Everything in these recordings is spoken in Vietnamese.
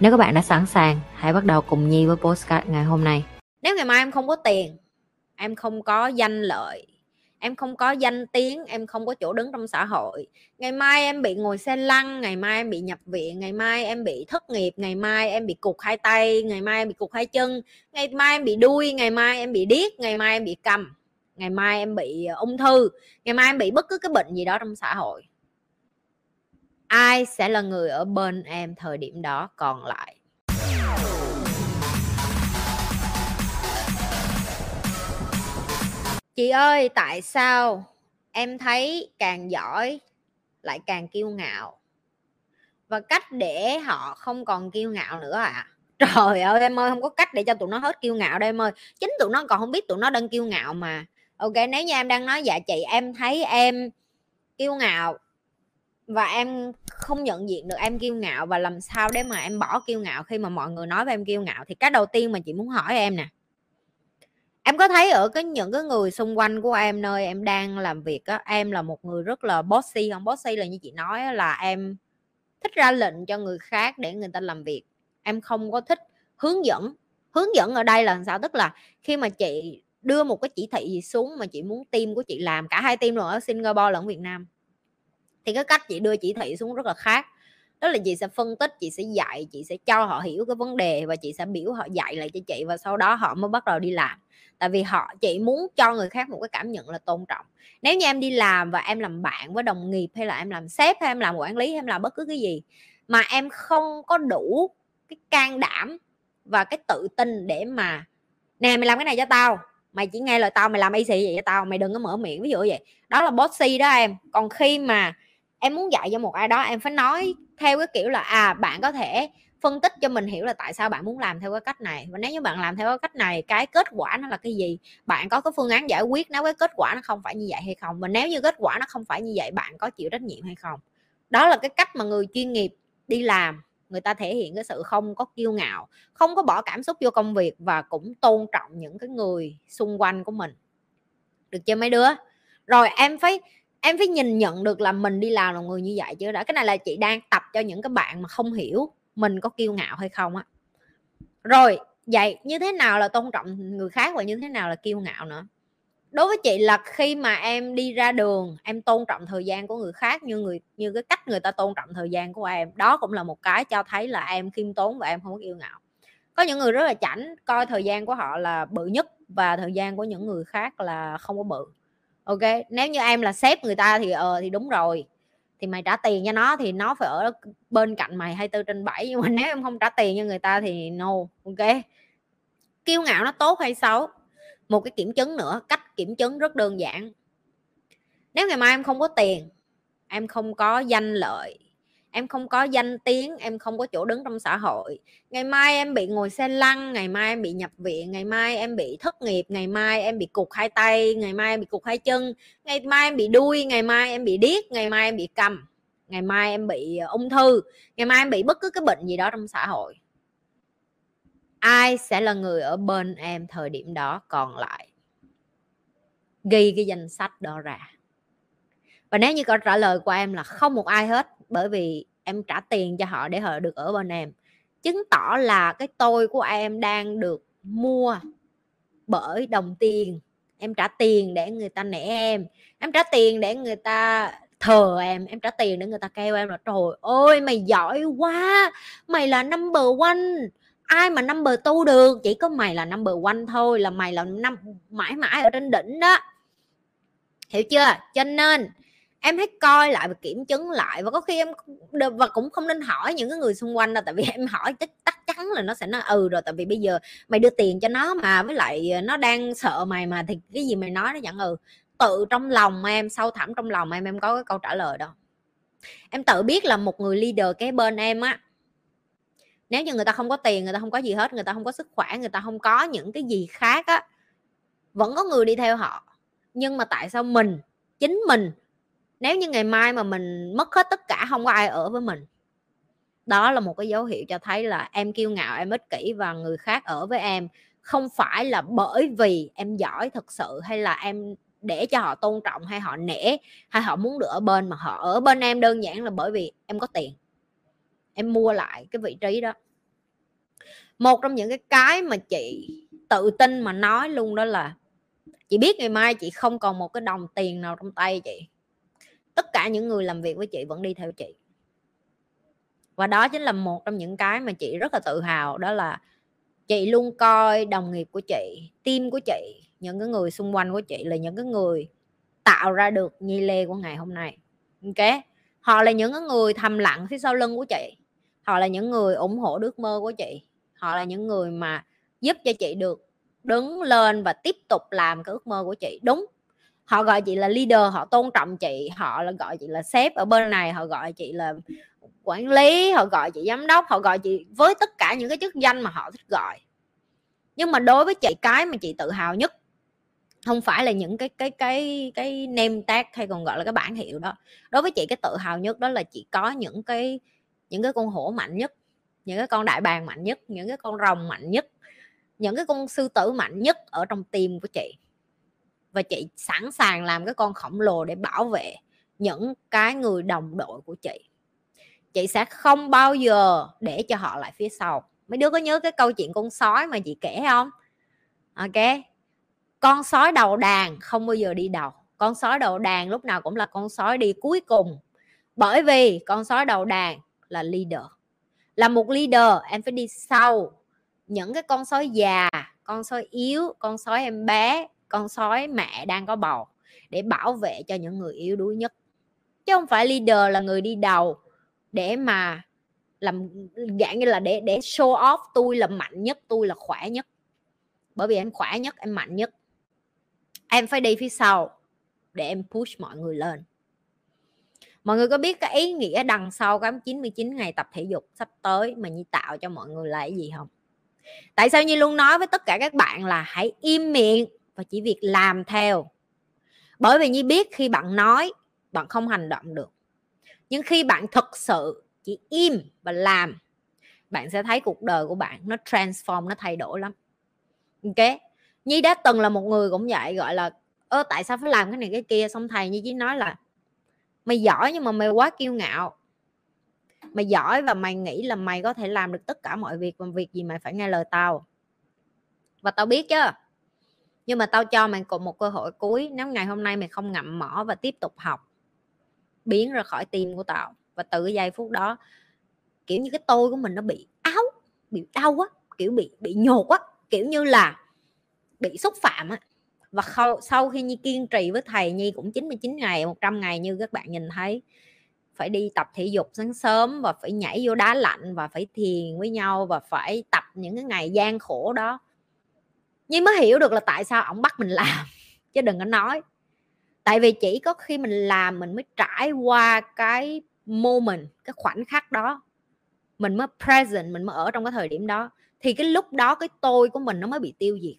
Nếu các bạn đã sẵn sàng, hãy bắt đầu cùng Nhi với postcard ngày hôm nay. Nếu ngày mai em không có tiền, em không có danh lợi, em không có danh tiếng, em không có chỗ đứng trong xã hội. Ngày mai em bị ngồi xe lăn, ngày mai em bị nhập viện, ngày mai em bị thất nghiệp, ngày mai em bị cục hai tay, ngày mai em bị cục hai chân, ngày mai em bị đuôi, ngày mai em bị điếc, ngày mai em bị cầm, ngày mai em bị ung thư, ngày mai em bị bất cứ cái bệnh gì đó trong xã hội ai sẽ là người ở bên em thời điểm đó? Còn lại. Chị ơi, tại sao em thấy càng giỏi lại càng kiêu ngạo? Và cách để họ không còn kiêu ngạo nữa à trời ơi, em ơi, không có cách để cho tụi nó hết kiêu ngạo đây em ơi. Chính tụi nó còn không biết tụi nó đang kiêu ngạo mà. Ok, nếu như em đang nói dạ chị, em thấy em kiêu ngạo và em không nhận diện được em kiêu ngạo và làm sao để mà em bỏ kiêu ngạo khi mà mọi người nói về em kiêu ngạo. Thì cái đầu tiên mà chị muốn hỏi em nè, em có thấy ở cái những cái người xung quanh của em nơi em đang làm việc á, em là một người rất là bossy không? Bossy là như chị nói là em thích ra lệnh cho người khác để người ta làm việc. Em không có thích hướng dẫn. Hướng dẫn ở đây là sao? Tức là khi mà chị đưa một cái chỉ thị gì xuống mà chị muốn team của chị làm, cả hai team rồi ở Singapore lẫn Việt Nam thì cái cách chị đưa chỉ thị xuống rất là khác. Đó là chị sẽ phân tích, chị sẽ dạy, chị sẽ cho họ hiểu cái vấn đề và chị sẽ biểu họ dạy lại cho chị và sau đó họ mới bắt đầu đi làm. Tại vì họ, chị muốn cho người khác một cái cảm nhận là tôn trọng. Nếu như em đi làm và em làm bạn với đồng nghiệp hay là em làm sếp hay em làm quản lý hay em làm bất cứ cái gì, mà em không có đủ cái can đảm và cái tự tin để mà, nè, mày làm cái này cho tao, mày chỉ nghe lời tao, mày làm y xì vậy cho tao, mày đừng có mở miệng. Ví dụ vậy. Đó là bossy đó em. Còn khi mà em muốn dạy cho một ai đó, em phải nói theo cái kiểu là à bạn có thể phân tích cho mình hiểu là tại sao bạn muốn làm theo cái cách này. Và nếu như bạn làm theo cái cách này, cái kết quả nó là cái gì? Bạn có cái phương án giải quyết nếu cái kết quả nó không phải như vậy hay không? Và nếu như kết quả nó không phải như vậy, bạn có chịu trách nhiệm hay không? Đó là cái cách mà người chuyên nghiệp đi làm. Người ta thể hiện cái sự không có kiêu ngạo, không có bỏ cảm xúc vô công việc và cũng tôn trọng những cái người xung quanh của mình. Được chưa mấy đứa? Rồi em phải em phải nhìn nhận được là mình đi làm là người như vậy chứ đã. Cái này là chị đang tập cho những cái bạn mà không hiểu mình có kiêu ngạo hay không á. Rồi, vậy như thế nào là tôn trọng người khác và như thế nào là kiêu ngạo nữa? Đối với chị là khi mà em đi ra đường, em tôn trọng thời gian của người khác như người, như cái cách người ta tôn trọng thời gian của em. Đó cũng là một cái cho thấy là em khiêm tốn và em không có kiêu ngạo. Có những người rất là chảnh, coi thời gian của họ là bự nhất và thời gian của những người khác là không có bự ok, nếu như em là sếp người ta thì ờ thì đúng rồi. Thì mày trả tiền cho nó thì nó phải ở bên cạnh mày 24 trên 7 nhưng mà nếu em không trả tiền cho người ta thì no, ok? Kiêu ngạo nó tốt hay xấu? Một cái kiểm chứng nữa, cách kiểm chứng rất đơn giản. Nếu ngày mai em không có tiền, em không có danh lợi em không có danh tiếng em không có chỗ đứng trong xã hội ngày mai em bị ngồi xe lăn ngày mai em bị nhập viện ngày mai em bị thất nghiệp ngày mai em bị cục hai tay ngày mai em bị cục hai chân ngày mai em bị đuôi ngày mai em bị điếc ngày mai em bị cầm ngày mai em bị ung thư ngày mai em bị bất cứ cái bệnh gì đó trong xã hội ai sẽ là người ở bên em thời điểm đó còn lại ghi cái danh sách đó ra và nếu như câu trả lời của em là không một ai hết bởi vì em trả tiền cho họ để họ được ở bên em. Chứng tỏ là cái tôi của em đang được mua bởi đồng tiền. Em trả tiền để người ta nể em. Em trả tiền để người ta thờ em. Em trả tiền để người ta kêu em là, trời ơi, mày giỏi quá! Mày là number one. Ai mà number tu được? Chỉ có mày là number one thôi, là mày là năm mãi mãi ở trên đỉnh đó. Hiểu chưa? Cho nên em hãy coi lại và kiểm chứng lại, và có khi em và cũng không nên hỏi những cái người xung quanh đâu, tại vì em hỏi chắc chắc chắn là nó sẽ nói ừ rồi, tại vì bây giờ mày đưa tiền cho nó mà, với lại nó đang sợ mày mà, thì cái gì mày nói nó chẳng ừ. Tự trong lòng em, sâu thẳm trong lòng em em có cái câu trả lời đâu. Em tự biết là một người leader cái bên em á, nếu như người ta không có tiền, người ta không có gì hết, người ta không có sức khỏe, người ta không có những cái gì khác á, vẫn có người đi theo họ. Nhưng mà tại sao mình, chính mình nếu như ngày mai mà mình mất hết tất cả, không có ai ở với mình, đó là một cái dấu hiệu cho thấy là em kiêu ngạo, em ích kỷ và người khác ở với em. Không phải là bởi vì em giỏi thật sự hay là em để cho họ tôn trọng hay họ nể hay họ muốn được ở bên, mà họ ở bên em đơn giản là bởi vì em có tiền. Em mua lại cái vị trí đó. Một trong những cái cái mà chị tự tin mà nói luôn đó là, chị biết ngày mai chị không còn một cái đồng tiền nào trong tay chị tất cả những người làm việc với chị vẫn đi theo chị. Và đó chính là một trong những cái mà chị rất là tự hào, đó là chị luôn coi đồng nghiệp của chị, team của chị, những cái người xung quanh của chị là những cái người tạo ra được nhi lê của ngày hôm nay. Ok? Họ là những cái người thầm lặng phía sau lưng của chị. Họ là những người ủng hộ ước mơ của chị. Họ là những người mà giúp cho chị được đứng lên và tiếp tục làm cái ước mơ của chị. Đúng họ gọi chị là leader, họ tôn trọng chị, họ là gọi chị là sếp ở bên này, họ gọi chị là quản lý, họ gọi chị giám đốc, họ gọi chị với tất cả những cái chức danh mà họ thích gọi. Nhưng mà đối với chị, cái mà chị tự hào nhất không phải là những cái cái cái cái name tag hay còn gọi là cái bản hiệu đó. Đối với chị, cái tự hào nhất đó là chị có những cái những cái con hổ mạnh nhất, những cái con đại bàng mạnh nhất, những cái con rồng mạnh nhất, những cái con sư tử mạnh nhất ở trong tim của chị và chị sẵn sàng làm cái con khổng lồ để bảo vệ những cái người đồng đội của chị. Chị sẽ không bao giờ để cho họ lại phía sau. Mấy đứa có nhớ cái câu chuyện con sói mà chị kể không? Ok. Con sói đầu đàn không bao giờ đi đầu. Con sói đầu đàn lúc nào cũng là con sói đi cuối cùng. Bởi vì con sói đầu đàn là leader. Là một leader, em phải đi sau. Những cái con sói già, con sói yếu, con sói em bé con sói mẹ đang có bầu để bảo vệ cho những người yếu đuối nhất. Chứ không phải leader là người đi đầu để mà làm, dạng như là để để show off tôi là mạnh nhất, tôi là khỏe nhất. Bởi vì em khỏe nhất, em mạnh nhất. Em phải đi phía sau để em push mọi người lên. Mọi người có biết cái ý nghĩa đằng sau cái 99 ngày tập thể dục sắp tới mà Nhi tạo cho mọi người là cái gì không? Tại sao Nhi luôn nói với tất cả các bạn là hãy im miệng? Và chỉ việc làm theo. Bởi vì như biết khi bạn nói, bạn không hành động được. Nhưng khi bạn thực sự chỉ im và làm, bạn sẽ thấy cuộc đời của bạn nó transform, nó thay đổi lắm. Ok? Nhi đã từng là một người cũng vậy, gọi là, ơ, tại sao phải làm cái này cái kia? Xong thầy như chỉ nói là, mày giỏi nhưng mà mày quá kiêu ngạo. Mày giỏi và mày nghĩ là mày có thể làm được tất cả mọi việc, và việc gì mày phải nghe lời tao. Và tao biết chứ nhưng mà tao cho mày còn một cơ hội cuối nếu ngày hôm nay mày không ngậm mỏ và tiếp tục học biến ra khỏi tim của tao. Và từ cái giây phút đó kiểu như cái tôi của mình nó bị áo bị đau quá kiểu bị bị nhột quá kiểu như là bị xúc phạm á. Và sau, sau khi Nhi kiên trì với thầy Nhi cũng 99 ngày 100 ngày như các bạn nhìn thấy phải đi tập thể dục sáng sớm và phải nhảy vô đá lạnh và phải thiền với nhau và phải tập những cái ngày gian khổ đó. Nhi mới hiểu được là tại sao ổng bắt mình làm chứ đừng có nói. Tại vì chỉ có khi mình làm mình mới trải qua cái moment cái khoảnh khắc đó. Mình mới present mình mới ở trong cái thời điểm đó. Thì cái lúc đó cái tôi của mình nó mới bị tiêu diệt.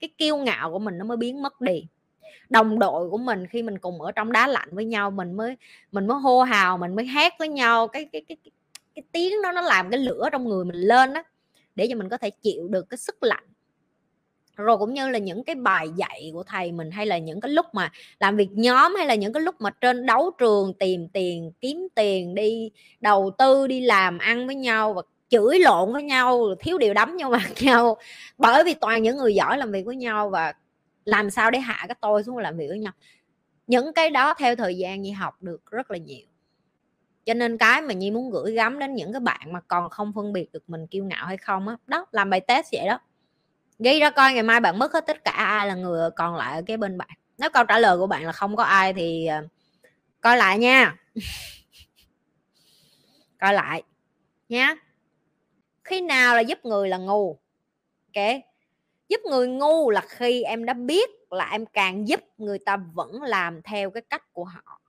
Cái kiêu ngạo của mình nó mới biến mất đi. Đồng đội của mình khi mình cùng ở trong đá lạnh với nhau mình mới mình mới hô hào mình mới hét với nhau. Cái cái cái cái, cái tiếng đó nó làm cái lửa trong người mình lên đó để cho mình có thể chịu được cái sức lạnh rồi cũng như là những cái bài dạy của thầy mình hay là những cái lúc mà làm việc nhóm hay là những cái lúc mà trên đấu trường tìm tiền, kiếm tiền, đi đầu tư, đi làm, ăn với nhau và chửi lộn với nhau thiếu điều đấm nhau mặt nhau. Bởi vì toàn những người giỏi làm việc với nhau và làm sao để hạ cái tôi xuống làm việc với nhau. Những cái đó theo thời gian nhi học được rất là nhiều. Cho nên cái mà nhi muốn gửi gắm đến những cái bạn mà còn không phân biệt được mình kiêu ngạo hay không á đó. đó, làm bài test vậy đó ghi ra coi, ngày mai bạn mất hết tất cả, ai là người còn lại ở cái bên bạn. Nếu câu trả lời của bạn là không có ai thì ờ, coi lại nha. Coi lại nhé khi nào là giúp người là ngu? Ok. Giúp người ngu là khi em đã biết là em càng giúp người ta vẫn làm theo cái cách của họ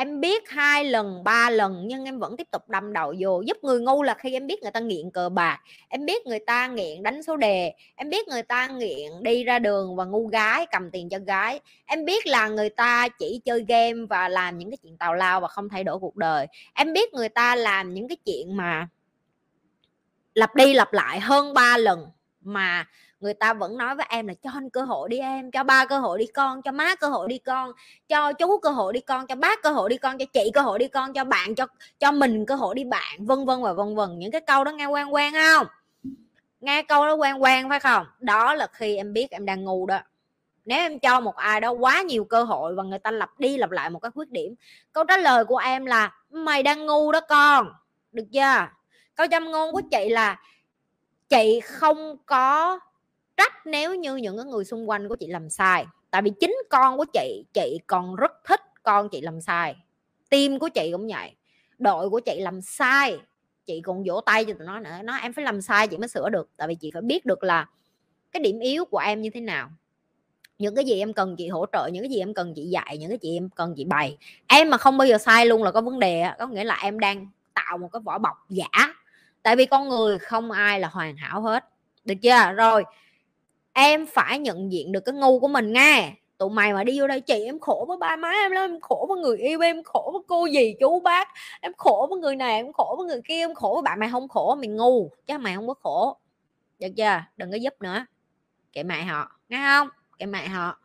em biết hai lần, ba lần, nhưng em vẫn tiếp tục đâm đầu vô, giúp người ngu là khi em biết người ta nghiện cờ bạc, em biết người ta nghiện đánh số đề, em biết người ta nghiện đi ra đường và ngu gái, cầm tiền cho gái. Em biết là người ta chỉ chơi game và làm những cái chuyện tào lao và không thay đổi cuộc đời. Em biết người ta làm những cái chuyện mà lặp đi lặp lại hơn ba lần mà người ta vẫn nói với em là cho anh cơ hội đi em, cho ba cơ hội đi con, cho má cơ hội đi con, cho chú cơ hội đi con, cho bác cơ hội đi con, cho chị cơ hội đi con, cho bạn, cho cho mình cơ hội đi bạn vân vân và vân vân. Những cái câu đó nghe quen quen không? Nghe câu đó quen quen, phải không? Đó là khi em biết em đang ngu đó. Nếu em cho một ai đó quá nhiều cơ hội và người ta lặp đi lặp lại một cái khuyết điểm, câu trả lời của em là mày đang ngu đó con được chưa? Câu châm ngôn của chị là chị không có trách nếu như những cái người xung quanh của chị làm sai. Tại vì chính con của chị chị còn rất thích con chị làm sai. Tim của chị cũng vậy. Đội của chị làm sai, chị còn vỗ tay cho tụi nó nữa. Nó em phải làm sai, chị mới sửa được. Tại vì chị phải biết được là cái điểm yếu của em như thế nào. Những cái gì em cần chị hỗ trợ, những cái gì em cần chị dạy, những cái gì em cần chị bày. Em mà không bao giờ sai luôn là có vấn đề có nghĩa là em đang tạo một cái vỏ bọc giả. Tại vì con người không ai là hoàn hảo hết. Được chưa? Rồi em phải nhận diện được cái ngu của mình nghe tụi mày mà đi vô đây chị em khổ với ba má em lắm, em khổ với người yêu em, khổ với cô gì chú bác, em khổ với người này, em khổ với người kia, em khổ với bạn mày không khổ, mày ngu, chứ mày không có khổ. Được chưa? Đừng có giúp nữa. Kệ mẹ họ, nghe không? Kệ mẹ họ.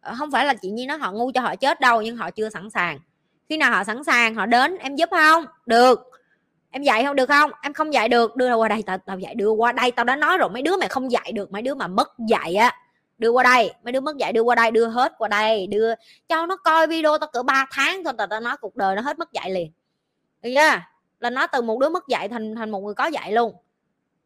Ờ, không phải là chị nhi nói họ ngu cho họ chết đâu, nhưng họ chưa sẵn sàng. Khi nào họ sẵn sàng, họ đến, em giúp không? Được em dạy không? Được không? Em không dạy được. Đưa qua đây, tao tao dạy đưa qua đây. Tao đã nói rồi, mấy đứa mày không dạy được, mấy đứa mà mất dạy á, đưa qua đây. Mấy đứa mất dạy đưa qua đây, đưa hết qua đây, đưa, cho nó coi video tao cỡ 3 tháng thôi, tao tao nói cuộc đời nó hết mất dạy liền. Được chưa? Là nó từ một đứa mất dạy thành thành một người có dạy luôn.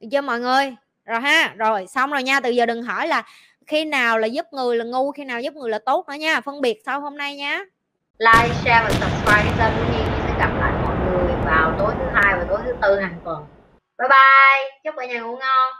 Được chưa mọi người? Rồi ha, rồi, xong rồi nha. Từ giờ đừng hỏi là khi nào là giúp người là ngu, khi nào giúp người là tốt nữa nha. Phân biệt sau hôm nay nha. Like, share và subscribe kênh của Nhi sẽ gặp lại mọi người vào tối thứ hai và tối thứ tư hàng tuần bye bye. Chúc cả nhà ngủ ngon.